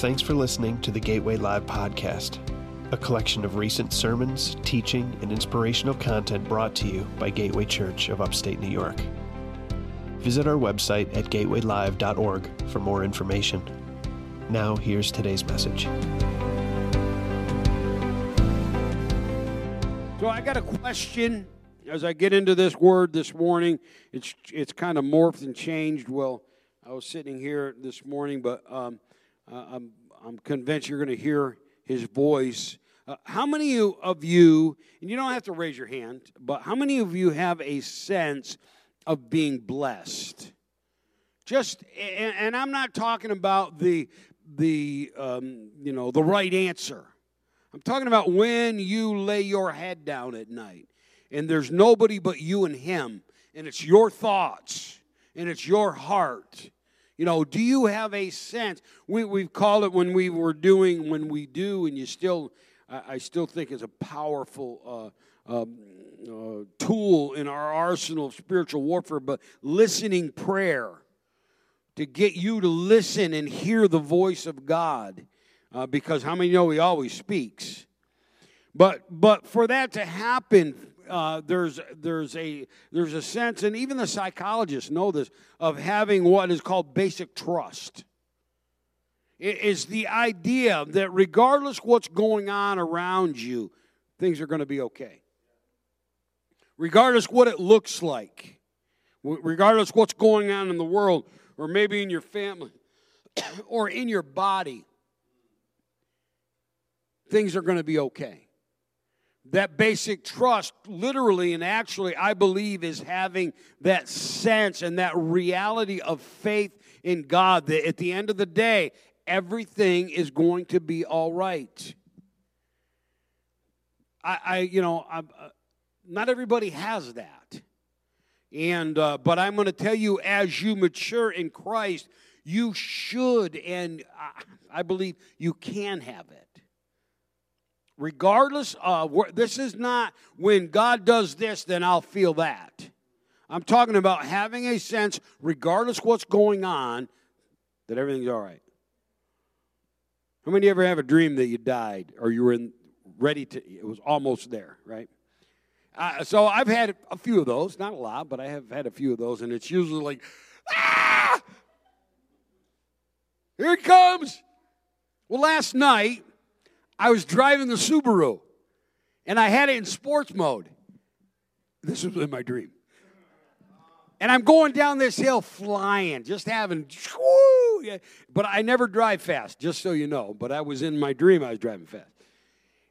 Thanks for listening to the Gateway Live podcast, a collection of recent sermons, teaching, and inspirational content brought to you by Gateway Church of Upstate New York. Visit our website at gatewaylive.org for more information. Now, here's today's message. So I got a question as I get into this word this morning. It's it's kind of morphed and changed. Well, I was sitting here this morning, but um, uh, I'm I'm convinced you're going to hear his voice. Uh, how many of you, and you don't have to raise your hand, but how many of you have a sense of being blessed? Just, and, and I'm not talking about the the um, you know the right answer. I'm talking about when you lay your head down at night and there's nobody but you and him and it's your thoughts and it's your heart. You know, do you have a sense? We, we've called it when we were doing, when we do, and you still, I, I still think it's a powerful uh, um, uh, tool in our arsenal of spiritual warfare, but listening prayer to get you to listen and hear the voice of God. Uh, because how many know He always speaks? But but for that to happen, uh, there's there's a there's a sense, and even the psychologists know this, of having what is called basic trust. It is the idea that regardless what's going on around you, things are going to be okay. Regardless what it looks like, regardless what's going on in the world, or maybe in your family, or in your body, things are going to be okay. That basic trust, literally and actually, I believe, is having that sense and that reality of faith in God that at the end of the day, everything is going to be all right. I, I you know, I, uh, not everybody has that. And, uh, but I'm going to tell you, as you mature in Christ, you should, and I, I believe you can have it regardless of where, this is not when God does this, then I'll feel that. I'm talking about having a sense, regardless what's going on, that everything's all right. How many ever have a dream that you died or you were in, ready to, it was almost there, right? Uh, so I've had a few of those, not a lot, but I have had a few of those, and it's usually like, ah, here it comes. Well, last night, I was driving the Subaru and I had it in sports mode. This was in my dream. And I'm going down this hill flying, just having, but I never drive fast, just so you know. But I was in my dream, I was driving fast.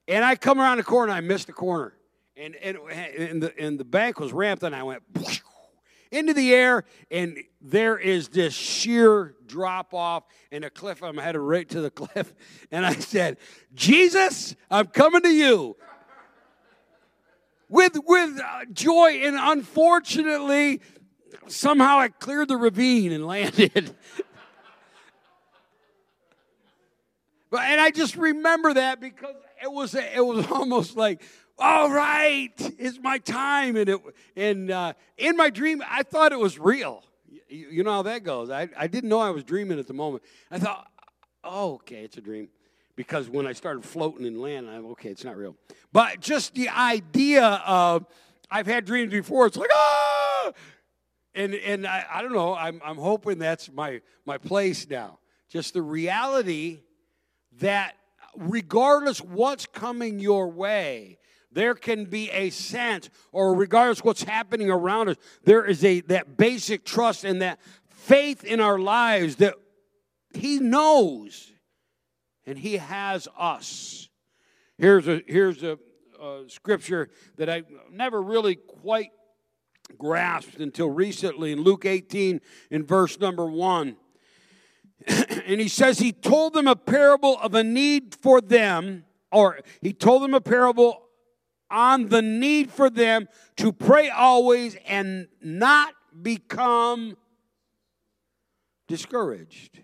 And I come around the corner, I missed the corner. And, and, and, the, and the bank was ramped, and I went into the air, and there is this sheer drop off and a cliff. I'm headed right to the cliff. And I said, Jesus, I'm coming to you. With, with uh, joy, and unfortunately, somehow I cleared the ravine and landed. but and I just remember that because it was it was almost like all right, it's my time. And, it, and uh, in my dream, I thought it was real. You, you know how that goes. I, I didn't know I was dreaming at the moment. I thought, oh, okay, it's a dream. Because when I started floating and landing, I'm okay, it's not real. But just the idea of, I've had dreams before, it's like, ah! And, and I, I don't know, I'm, I'm hoping that's my, my place now. Just the reality that regardless what's coming your way, there can be a sense, or regardless what's happening around us, there is a that basic trust and that faith in our lives that He knows and He has us. Here's a here's a, a scripture that I never really quite grasped until recently in Luke 18 in verse number one. and he says he told them a parable of a need for them, or he told them a parable on the need for them to pray always and not become discouraged.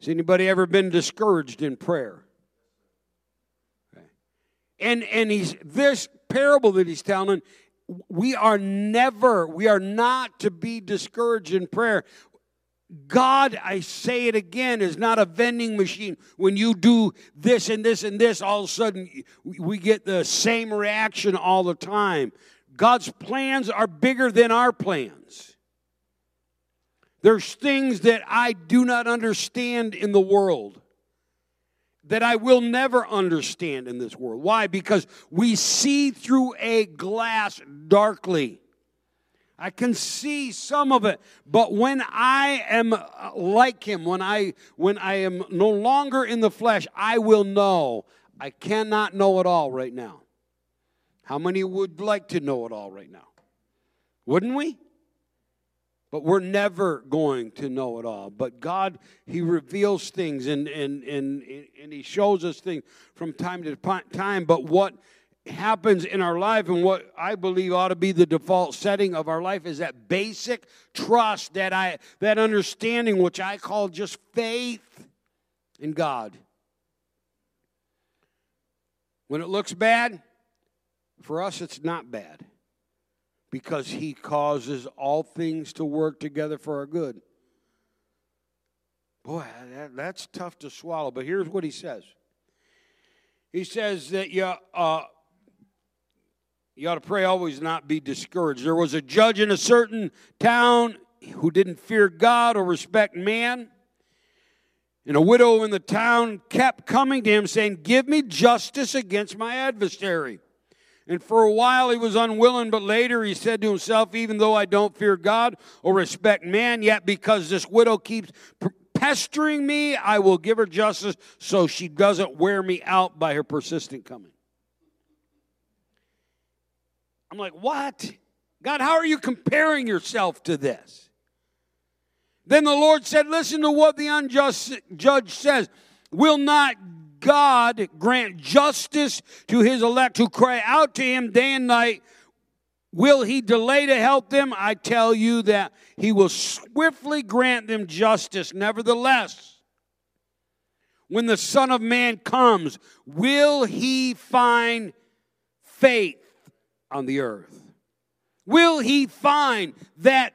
Has anybody ever been discouraged in prayer? And and he's this parable that he's telling, we are never, we are not to be discouraged in prayer. God, I say it again, is not a vending machine. When you do this and this and this, all of a sudden we get the same reaction all the time. God's plans are bigger than our plans. There's things that I do not understand in the world that I will never understand in this world. Why? Because we see through a glass darkly. I can see some of it, but when I am uh, like him, when I when I am no longer in the flesh, I will know. I cannot know it all right now. How many would like to know it all right now? Wouldn't we? But we're never going to know it all. But God, He reveals things and, and, and, and He shows us things from time to time. But what happens in our life and what I believe ought to be the default setting of our life is that basic trust that I that understanding which I call just faith in God. When it looks bad, for us it's not bad because he causes all things to work together for our good. Boy, that, that's tough to swallow, but here's what he says. He says that you uh, you ought to pray always not be discouraged. There was a judge in a certain town who didn't fear God or respect man. And a widow in the town kept coming to him saying, Give me justice against my adversary. And for a while he was unwilling, but later he said to himself, Even though I don't fear God or respect man, yet because this widow keeps pestering me, I will give her justice so she doesn't wear me out by her persistent coming. I'm like, what? God, how are you comparing yourself to this? Then the Lord said, Listen to what the unjust judge says. Will not God grant justice to his elect who cry out to him day and night? Will he delay to help them? I tell you that he will swiftly grant them justice. Nevertheless, when the Son of Man comes, will he find faith on the earth? Will he find that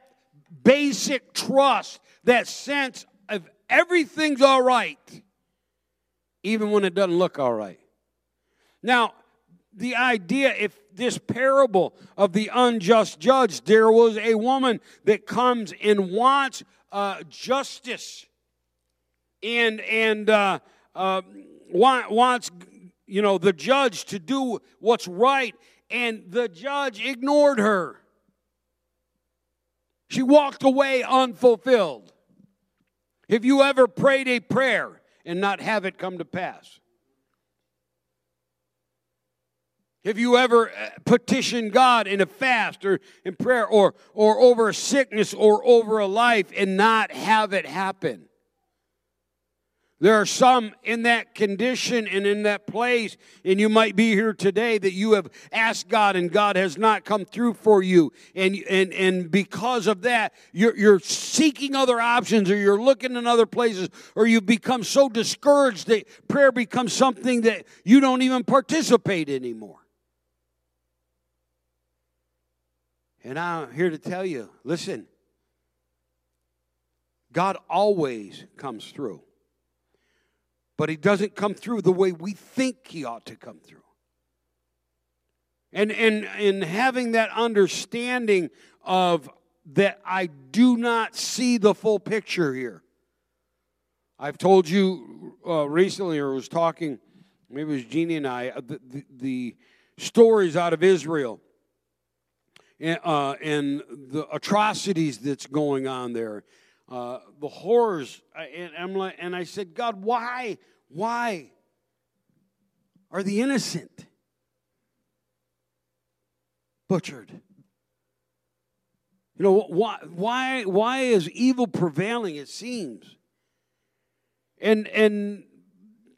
basic trust, that sense of everything's all right, even when it doesn't look all right? Now, the idea, if this parable of the unjust judge, there was a woman that comes and wants uh, justice and and uh, uh, wants you know the judge to do what's right and the judge ignored her. She walked away unfulfilled. Have you ever prayed a prayer and not have it come to pass? Have you ever uh, petitioned God in a fast or in prayer or, or over a sickness or over a life and not have it happen? There are some in that condition and in that place, and you might be here today that you have asked God and God has not come through for you. And, and, and because of that, you're, you're seeking other options or you're looking in other places or you've become so discouraged that prayer becomes something that you don't even participate anymore. And I'm here to tell you listen, God always comes through but he doesn't come through the way we think he ought to come through. And and in having that understanding of that I do not see the full picture here. I've told you uh, recently, or was talking, maybe it was Jeannie and I, uh, the, the, the stories out of Israel and, uh, and the atrocities that's going on there uh, the horrors. And, I'm like, and I said, God, why, why are the innocent butchered? You know, why, why, why is evil prevailing, it seems? And, and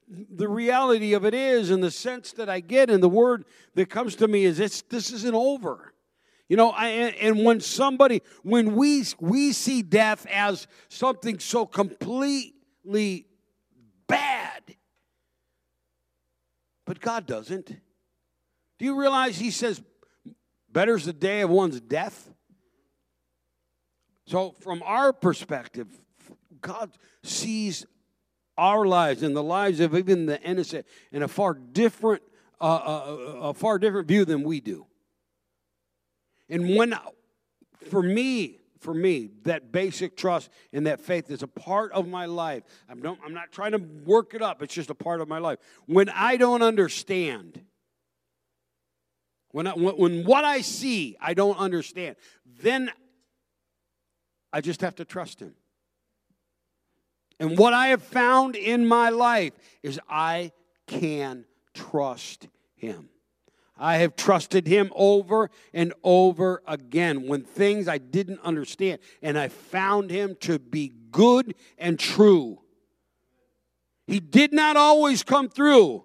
the reality of it is, in the sense that I get, and the word that comes to me is, it's, this isn't over. You know, I, and when somebody, when we we see death as something so completely bad, but God doesn't. Do you realize He says, "Better's the day of one's death." So, from our perspective, God sees our lives and the lives of even the innocent in a far different, uh, uh, a far different view than we do. And when, for me, for me, that basic trust and that faith is a part of my life. I'm, don't, I'm not trying to work it up, it's just a part of my life. When I don't understand, when, I, when, when what I see I don't understand, then I just have to trust Him. And what I have found in my life is I can trust Him. I have trusted him over and over again when things I didn't understand, and I found him to be good and true. He did not always come through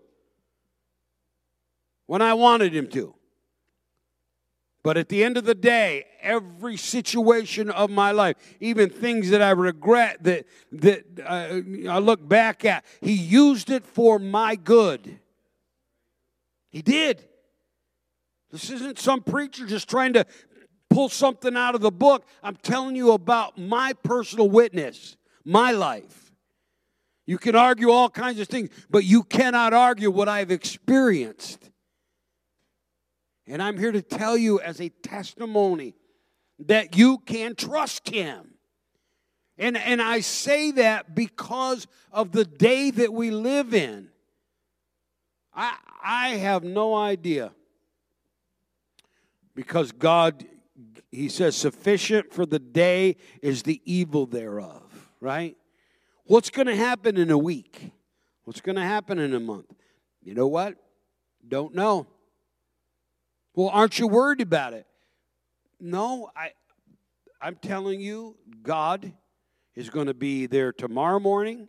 when I wanted him to. But at the end of the day, every situation of my life, even things that I regret that that uh, I look back at, he used it for my good. He did. This isn't some preacher just trying to pull something out of the book. I'm telling you about my personal witness, my life. You can argue all kinds of things, but you cannot argue what I've experienced. And I'm here to tell you as a testimony that you can trust Him. And, and I say that because of the day that we live in. I, I have no idea because God, He says, sufficient for the day is the evil thereof, right? What's going to happen in a week? What's going to happen in a month? You know what? Don't know. Well, aren't you worried about it? No, I I'm telling you, God is going to be there tomorrow morning.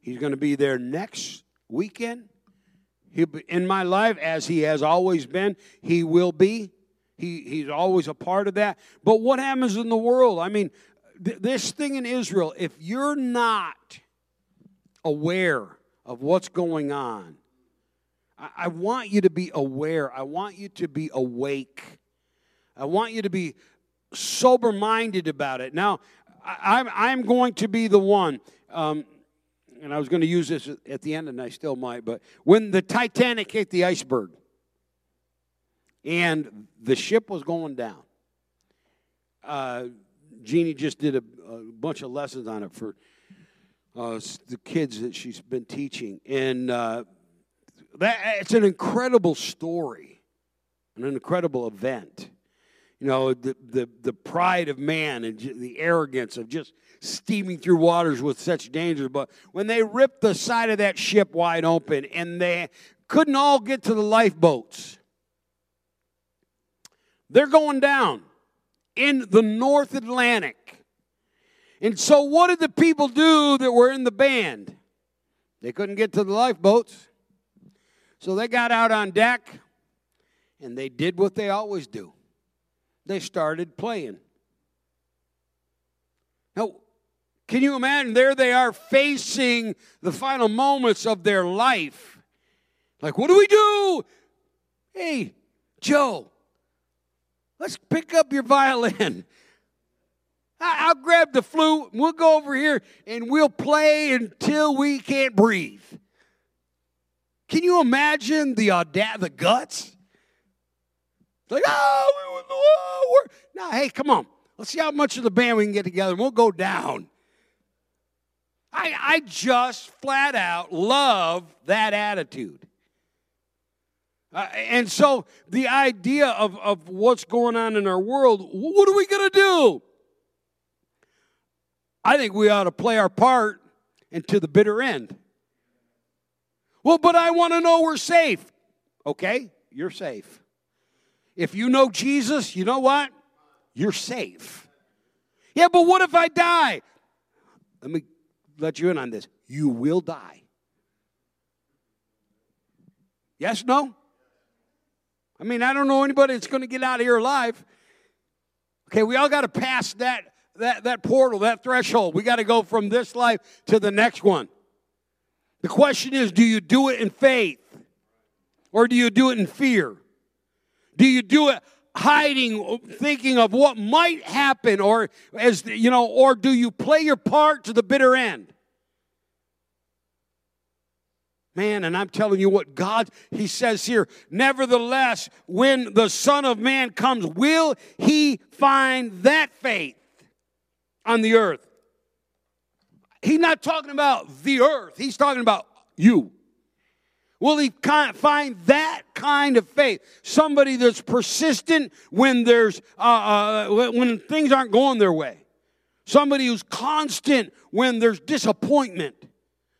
He's going to be there next weekend. Be in my life as he has always been. He will be. He, he's always a part of that. But what happens in the world? I mean, th- this thing in Israel, if you're not aware of what's going on, I, I want you to be aware. I want you to be awake. I want you to be sober minded about it. Now, I, I'm, I'm going to be the one. Um, and I was going to use this at the end, and I still might, but when the Titanic hit the iceberg, and the ship was going down. Uh, Jeannie just did a, a, bunch of lessons on it for uh, the kids that she's been teaching, and uh, that it's an incredible story, an incredible event. You know, the, the, the pride of man and the arrogance of just steaming through waters with such danger. But when they ripped the side of that ship wide open and they couldn't all get to the lifeboats, they're going down in the North Atlantic. And so, what did the people do that were in the band? They couldn't get to the lifeboats. So, they got out on deck and they did what they always do they started playing. Now, can you imagine? There they are facing the final moments of their life. Like, what do we do? Hey, Joe, Let's pick up your violin. I'll grab the flute. We'll go over here and we'll play until we can't breathe. Can you imagine the auda- the guts? Like, oh, we, oh now, hey, come on. Let's see how much of the band we can get together. And we'll go down. I, I just flat out love that attitude. Uh, and so the idea of, of what's going on in our world, what are we going to do? I think we ought to play our part and to the bitter end. Well, but I want to know we're safe. Okay, you're safe. If you know Jesus, you know what? You're safe. Yeah, but what if I die? Let me let you in on this. You will die. Yes, no? I mean, I don't know anybody that's going to get out of here alive. Okay, we all got to pass that, that, that portal, that threshold. We got to go from this life to the next one. The question is do you do it in faith or do you do it in fear? Do you do it, hiding, thinking of what might happen, or as you know, or do you play your part to the bitter end? Man, and I'm telling you what God, He says here, nevertheless, when the Son of Man comes, will He find that faith on the earth? He's not talking about the earth, He's talking about you. Will he find that kind of faith? Somebody that's persistent when there's uh, uh, when things aren't going their way. Somebody who's constant when there's disappointment.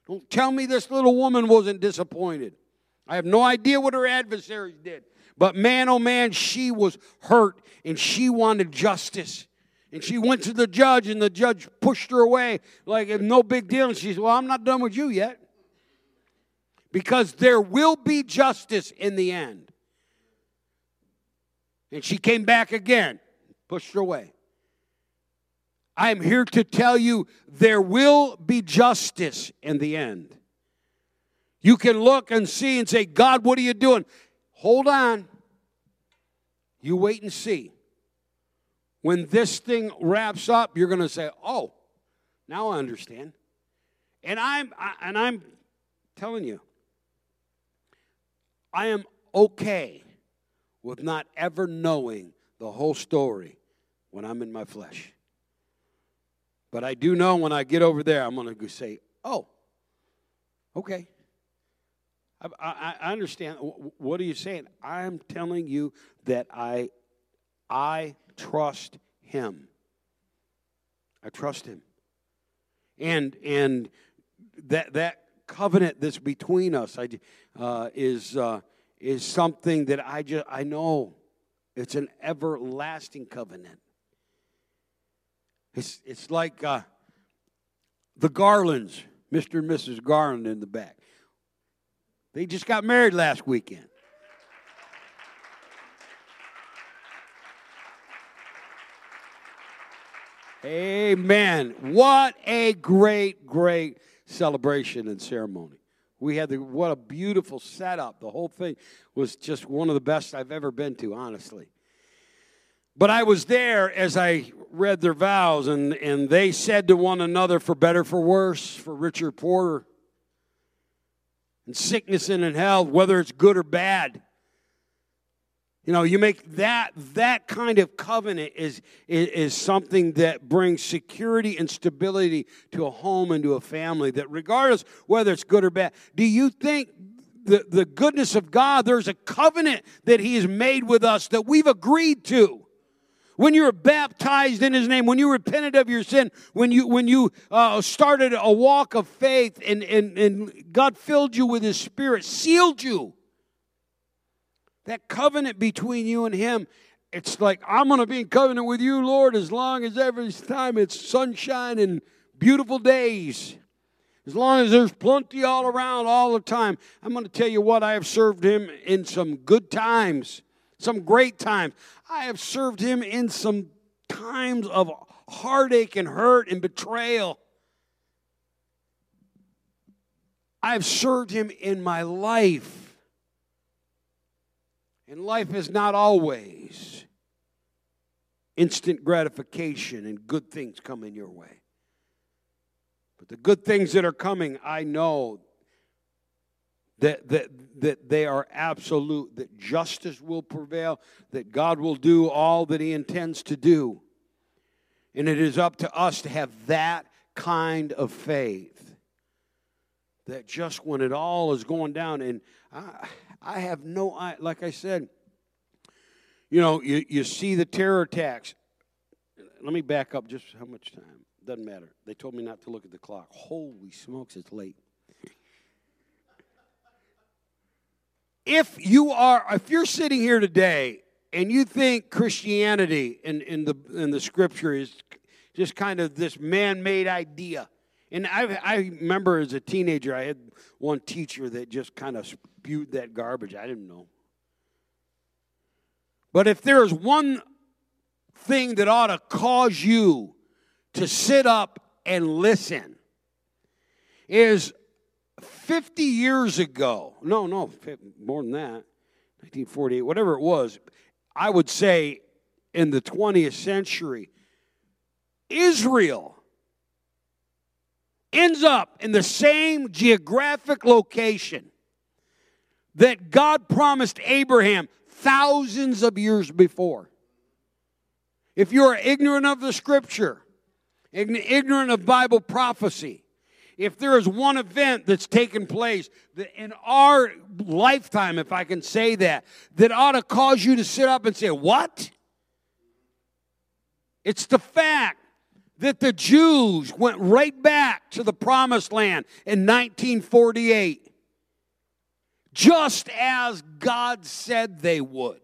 Don't tell me this little woman wasn't disappointed. I have no idea what her adversaries did. But man, oh man, she was hurt and she wanted justice. And she went to the judge, and the judge pushed her away like no big deal. And she said, Well, I'm not done with you yet because there will be justice in the end. And she came back again, pushed her away. I am here to tell you there will be justice in the end. You can look and see and say, God, what are you doing? Hold on. You wait and see. When this thing wraps up, you're going to say, "Oh, now I understand." And I'm I, and I'm telling you, I am okay with not ever knowing the whole story when I'm in my flesh. But I do know when I get over there, I'm going to say, oh, okay. I, I, understand. What are you saying? I'm telling you that I, I trust Him. I trust Him. And, and that, that covenant that's between us I, uh, is, uh, is something that I just I know it's an everlasting covenant. It's, it's like uh, the Garlands, Mr. and Mrs. Garland in the back. They just got married last weekend. Amen. What a great, great celebration and ceremony. We had the, what a beautiful setup. The whole thing was just one of the best I've ever been to, honestly. But I was there as I read their vows, and, and they said to one another, for better, for worse, for richer, poorer, in sickness and in health, whether it's good or bad. You know, you make that that kind of covenant is, is, is something that brings security and stability to a home and to a family. That regardless whether it's good or bad, do you think the, the goodness of God, there's a covenant that He has made with us that we've agreed to? When you were baptized in his name when you repented of your sin when you when you uh, started a walk of faith and, and and god filled you with his spirit sealed you that covenant between you and Him, it's like, I'm going to be in covenant with you, Lord, as long as every time it's sunshine and beautiful days. As long as there's plenty all around all the time. I'm going to tell you what, I have served Him in some good times, some great times. I have served Him in some times of heartache and hurt and betrayal. I've served Him in my life. And life is not always instant gratification and good things coming your way. But the good things that are coming, I know that, that, that they are absolute, that justice will prevail, that God will do all that He intends to do. And it is up to us to have that kind of faith. That just when it all is going down, and I, I have no, like I said, you know, you, you see the terror attacks. Let me back up just how much time. Doesn't matter. They told me not to look at the clock. Holy smokes, it's late. If you are, if you're sitting here today and you think Christianity in, in the in the scripture is just kind of this man-made idea, and I, I remember as a teenager, I had one teacher that just kind of spewed that garbage. I didn't know. But if there is one thing that ought to cause you to sit up and listen, is 50 years ago, no, no, more than that, 1948, whatever it was, I would say, in the 20th century, Israel ends up in the same geographic location that God promised Abraham thousands of years before. If you are ignorant of the scripture, ignorant of Bible prophecy, if there is one event that's taken place that in our lifetime, if I can say that, that ought to cause you to sit up and say, What? It's the fact that the Jews went right back to the promised land in 1948, just as God said they would.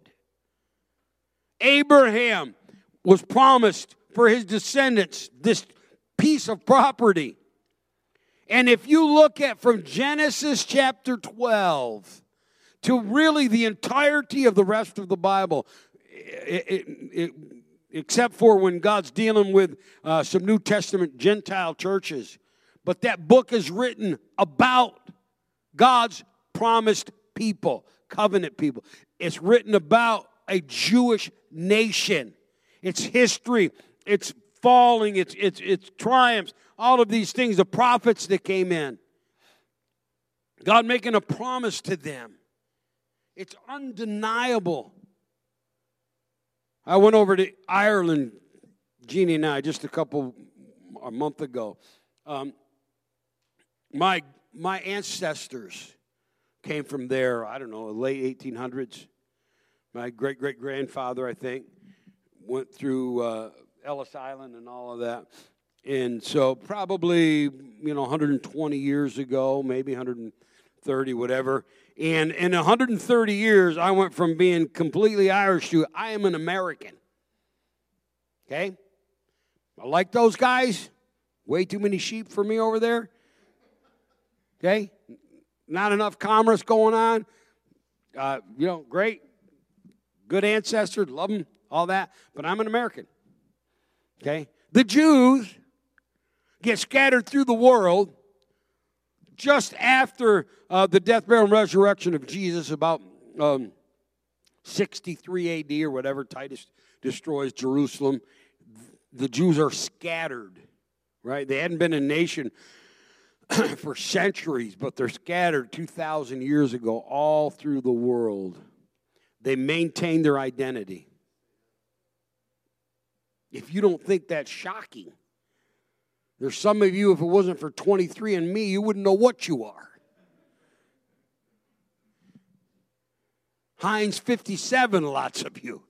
Abraham was promised for his descendants this piece of property. And if you look at from Genesis chapter 12 to really the entirety of the rest of the Bible, it, it, it, except for when God's dealing with uh, some New Testament Gentile churches. But that book is written about God's promised people, covenant people. It's written about a Jewish nation, its history, its falling, its, its, its triumphs, all of these things, the prophets that came in. God making a promise to them. It's undeniable I went over to Ireland, Jeannie and I, just a couple a month ago. Um, my my ancestors came from there. I don't know, late 1800s. My great great grandfather, I think, went through uh, Ellis Island and all of that. And so, probably you know, 120 years ago, maybe 130, whatever. And in 130 years, I went from being completely Irish to I am an American. Okay? I like those guys. Way too many sheep for me over there. Okay? Not enough commerce going on. Uh, you know, great. Good ancestors, love them, all that. But I'm an American. Okay? The Jews get scattered through the world just after uh, the death, burial, and resurrection of Jesus, about um, 63 AD or whatever, Titus destroys Jerusalem. The Jews are scattered, right? They hadn't been a nation for centuries, but they're scattered 2,000 years ago all through the world. They maintain their identity. If you don't think that's shocking, there's some of you, if it wasn't for 23andMe, you wouldn't know what you are. Heinz 57, lots of you.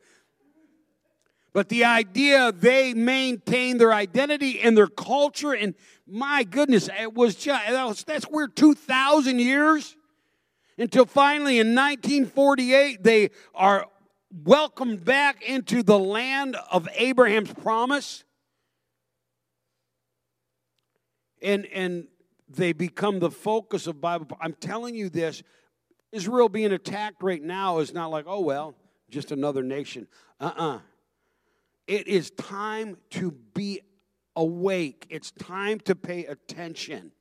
But the idea they maintain their identity and their culture, and my goodness, it was just that was, that's where 2,000 years until finally in 1948 they are welcomed back into the land of Abraham's promise. and and they become the focus of Bible. I'm telling you this Israel being attacked right now is not like, oh, well, just another nation. Uh uh-uh. uh It is time to be awake, it's time to pay attention.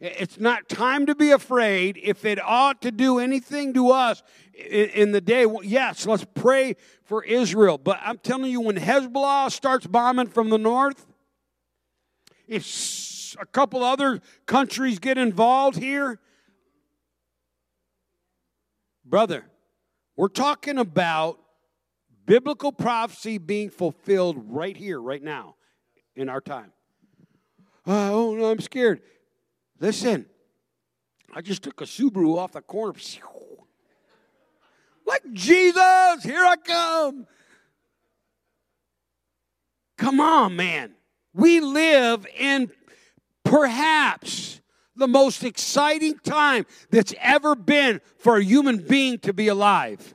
It's not time to be afraid. If it ought to do anything to us in the day, yes, let's pray for Israel. But I'm telling you, when Hezbollah starts bombing from the north, if a couple other countries get involved here, brother, we're talking about biblical prophecy being fulfilled right here, right now, in our time. Oh, no, I'm scared. Listen, I just took a Subaru off the corner. Like Jesus, here I come. Come on, man. We live in perhaps the most exciting time that's ever been for a human being to be alive.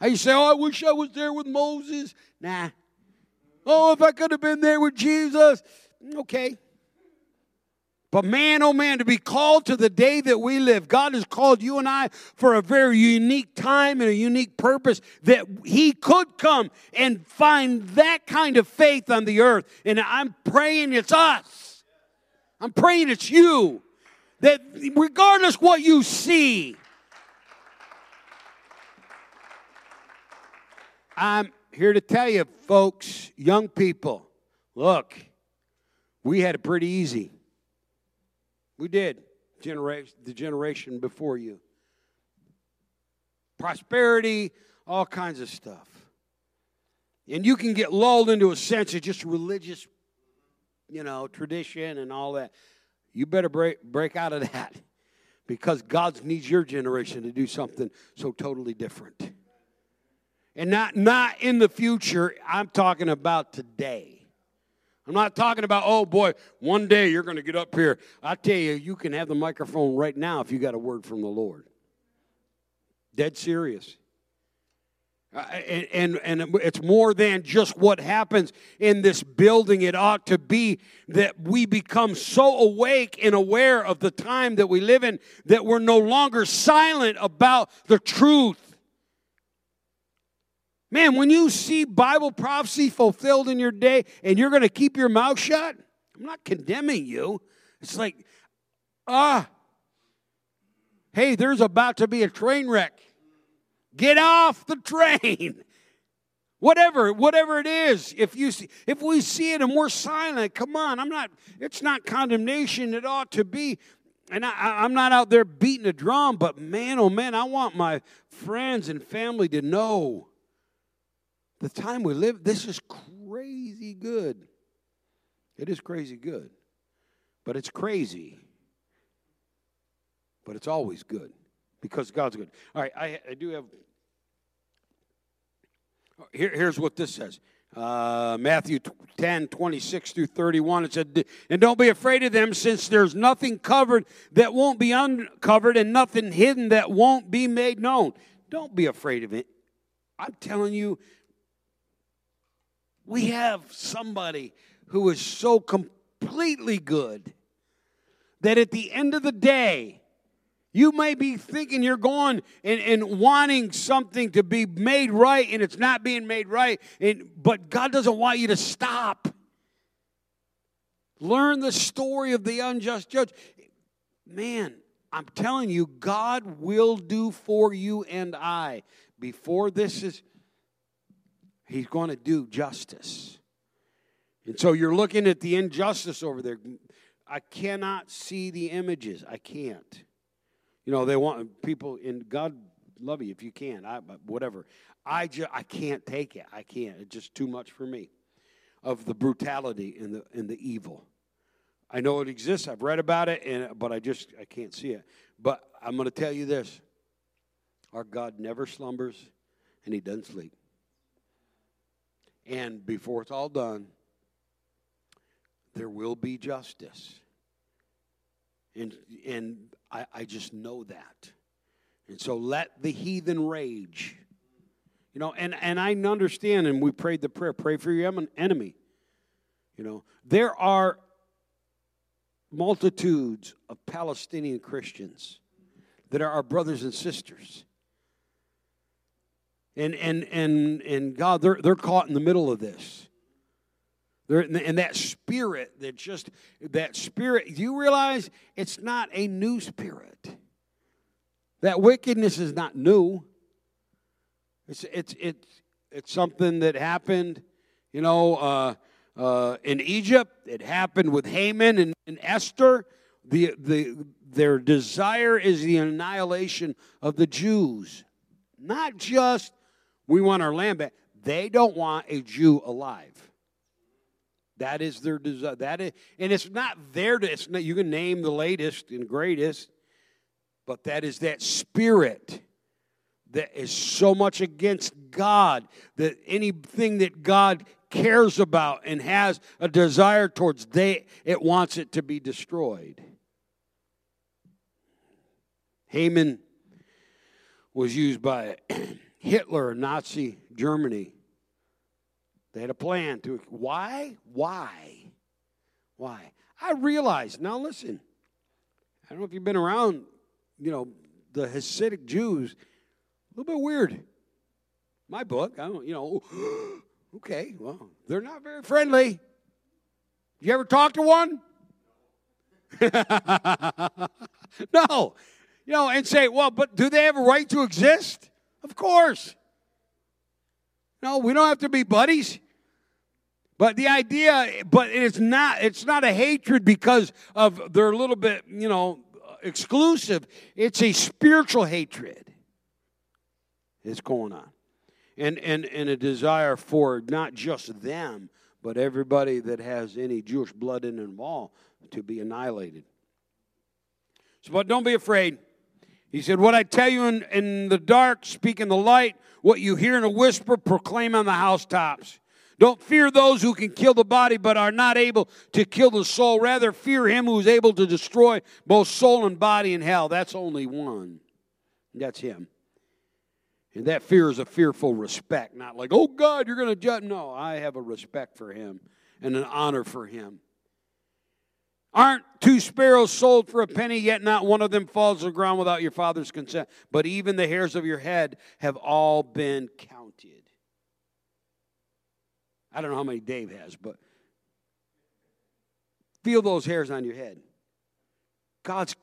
you say, Oh, I wish I was there with Moses. Nah. Oh, if I could have been there with Jesus. Okay. But man, oh man, to be called to the day that we live, God has called you and I for a very unique time and a unique purpose that He could come and find that kind of faith on the earth. And I'm praying it's us. I'm praying it's you. That regardless what you see, I'm here to tell you, folks, young people, look, we had it pretty easy. We did, generation, the generation before you. Prosperity, all kinds of stuff. And you can get lulled into a sense of just religious, you know, tradition and all that. You better break, break out of that because God needs your generation to do something so totally different. And not, not in the future, I'm talking about today. I'm not talking about, oh boy, one day you're going to get up here. I tell you, you can have the microphone right now if you got a word from the Lord. Dead serious. Uh, and, and, and it's more than just what happens in this building. It ought to be that we become so awake and aware of the time that we live in that we're no longer silent about the truth. Man, when you see Bible prophecy fulfilled in your day and you're going to keep your mouth shut, I'm not condemning you. It's like, ah, hey, there's about to be a train wreck. Get off the train. Whatever, whatever it is, if you see, if we see it and we're silent, come on, I'm not. It's not condemnation. It ought to be, and I, I'm not out there beating a drum. But man, oh man, I want my friends and family to know the time we live. This is crazy good. It is crazy good, but it's crazy. But it's always good because God's good. All right, I, I do have here, here's what this says. Uh, Matthew 10, 26 through 31. It said, And don't be afraid of them, since there's nothing covered that won't be uncovered, and nothing hidden that won't be made known. Don't be afraid of it. I'm telling you, we have somebody who is so completely good that at the end of the day, you may be thinking you're going and, and wanting something to be made right and it's not being made right, and, but God doesn't want you to stop. Learn the story of the unjust judge. Man, I'm telling you, God will do for you and I. Before this is, He's going to do justice. And so you're looking at the injustice over there. I cannot see the images. I can't. You know, they want people in God love you if you can. I whatever. I just I can't take it. I can't. It's just too much for me of the brutality and the and the evil. I know it exists. I've read about it, and but I just I can't see it. But I'm going to tell you this: our God never slumbers, and He doesn't sleep. And before it's all done, there will be justice. And, and I, I just know that. And so let the heathen rage. You know, and, and I understand, and we prayed the prayer pray for your enemy. You know, there are multitudes of Palestinian Christians that are our brothers and sisters. And, and, and, and God, they're, they're caught in the middle of this. There, and that spirit that just, that spirit, you realize it's not a new spirit? That wickedness is not new. It's, it's, it's, it's something that happened, you know, uh, uh, in Egypt. It happened with Haman and, and Esther. The, the, their desire is the annihilation of the Jews. Not just we want our land back. They don't want a Jew alive. That is their desire. That is, and it's not their. It's not, you can name the latest and greatest, but that is that spirit that is so much against God that anything that God cares about and has a desire towards, they it wants it to be destroyed. Haman was used by Hitler, Nazi Germany they had a plan to. Why? Why? Why? I realize, now listen, I don't know if you've been around, you know, the Hasidic Jews, a little bit weird. My book, I don't, you know, okay, well, they're not very friendly. You ever talk to one? no. You know, and say, well, but do they have a right to exist? Of course. No, we don't have to be buddies. But the idea, but it's not, it's not a hatred because of they're a little bit, you know, exclusive. It's a spiritual hatred. that's going on. And, and, and a desire for not just them, but everybody that has any Jewish blood in them all to be annihilated. So, but don't be afraid. He said, What I tell you in, in the dark, speak in the light. What you hear in a whisper, proclaim on the housetops. Don't fear those who can kill the body but are not able to kill the soul. Rather, fear him who is able to destroy both soul and body in hell. That's only one. That's him. And that fear is a fearful respect, not like, oh God, you're going to judge. No, I have a respect for him and an honor for him. Aren't two sparrows sold for a penny, yet not one of them falls to the ground without your father's consent? But even the hairs of your head have all been counted. I don't know how many Dave has, but feel those hairs on your head. God's,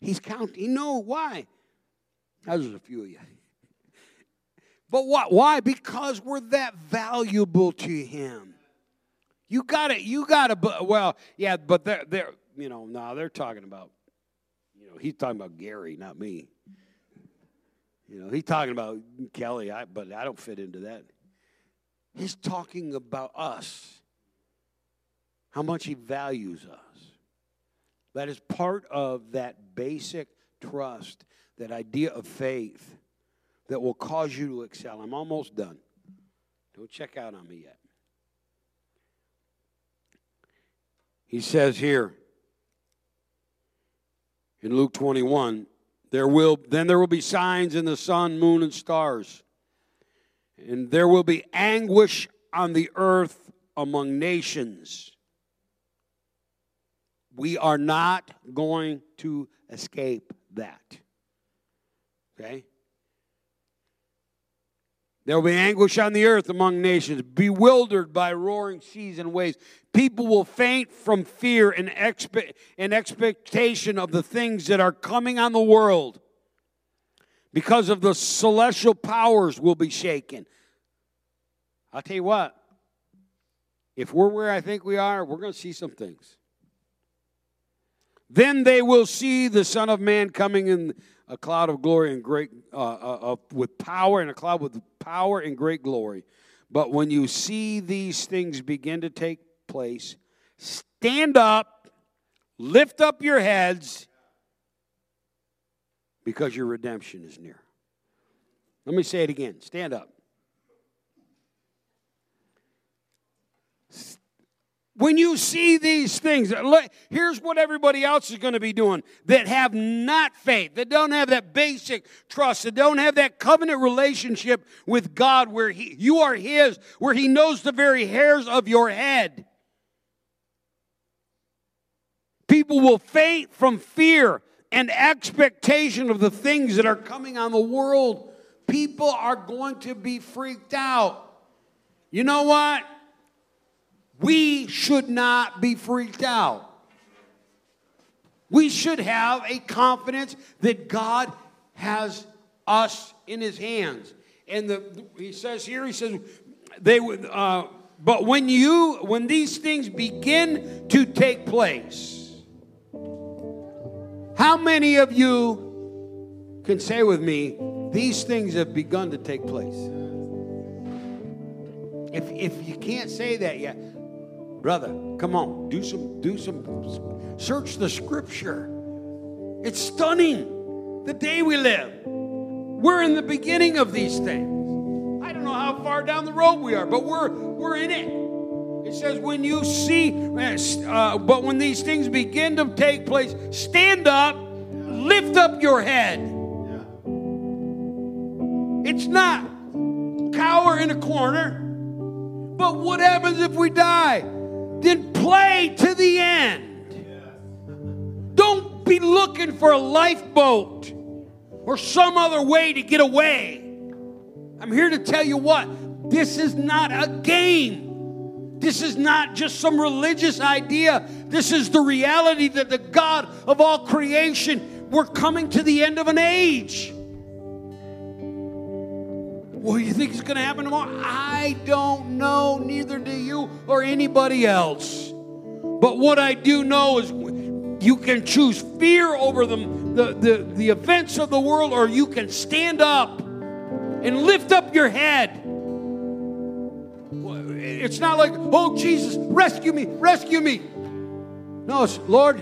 He's counting. You know why? There's a few of you. But what? Why? Because we're that valuable to Him. You got it. You got to. Well, yeah, but they're they're you know no, they're talking about you know he's talking about Gary, not me. You know he's talking about Kelly, I, but I don't fit into that. He's talking about us. How much he values us. That is part of that basic trust, that idea of faith that will cause you to excel. I'm almost done. Don't check out on me yet. He says here in Luke 21, there will then there will be signs in the sun, moon and stars. And there will be anguish on the earth among nations. We are not going to escape that. Okay? There will be anguish on the earth among nations, bewildered by roaring seas and waves. People will faint from fear and, expe- and expectation of the things that are coming on the world because of the celestial powers will be shaken. I'll tell you what, if we're where I think we are, we're going to see some things. Then they will see the Son of Man coming in a cloud of glory and great, uh, uh, with power, and a cloud with power and great glory. But when you see these things begin to take place, stand up, lift up your heads, because your redemption is near. Let me say it again stand up. When you see these things, here's what everybody else is going to be doing that have not faith, that don't have that basic trust, that don't have that covenant relationship with God where he, you are His, where He knows the very hairs of your head. People will faint from fear and expectation of the things that are coming on the world. People are going to be freaked out. You know what? We should not be freaked out. We should have a confidence that God has us in his hands. And the, he says here, he says, they would, uh, but when you, when these things begin to take place, how many of you can say with me, these things have begun to take place? If, if you can't say that yet, Brother, come on, do some, do some, search the scripture. It's stunning the day we live. We're in the beginning of these things. I don't know how far down the road we are, but we're we're in it. It says, when you see, uh, but when these things begin to take place, stand up, lift up your head. It's not cower in a corner. But what happens if we die? Then play to the end. Don't be looking for a lifeboat or some other way to get away. I'm here to tell you what this is not a game. This is not just some religious idea. This is the reality that the God of all creation, we're coming to the end of an age. What do you think is going to happen tomorrow? I don't know, neither do you or anybody else. But what I do know is you can choose fear over them, the, the, the events of the world, or you can stand up and lift up your head. It's not like, oh, Jesus, rescue me, rescue me. No, it's, Lord,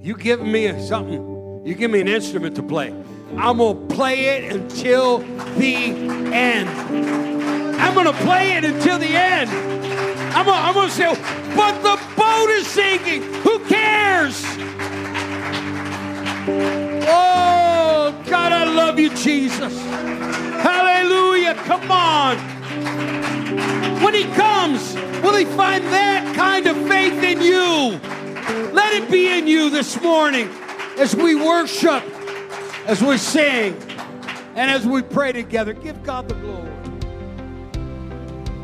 you give me something, you give me an instrument to play. I'm going to play it until the end. I'm going to play it until the end. I'm to say, but the boat is sinking. Who cares? Oh, God, I love you, Jesus. Hallelujah. Come on. When he comes, will he find that kind of faith in you? Let it be in you this morning as we worship, as we sing, and as we pray together. Give God the glory.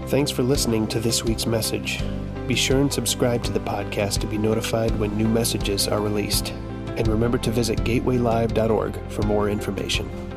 Thanks for listening to this week's message. Be sure and subscribe to the podcast to be notified when new messages are released. And remember to visit gatewaylive.org for more information.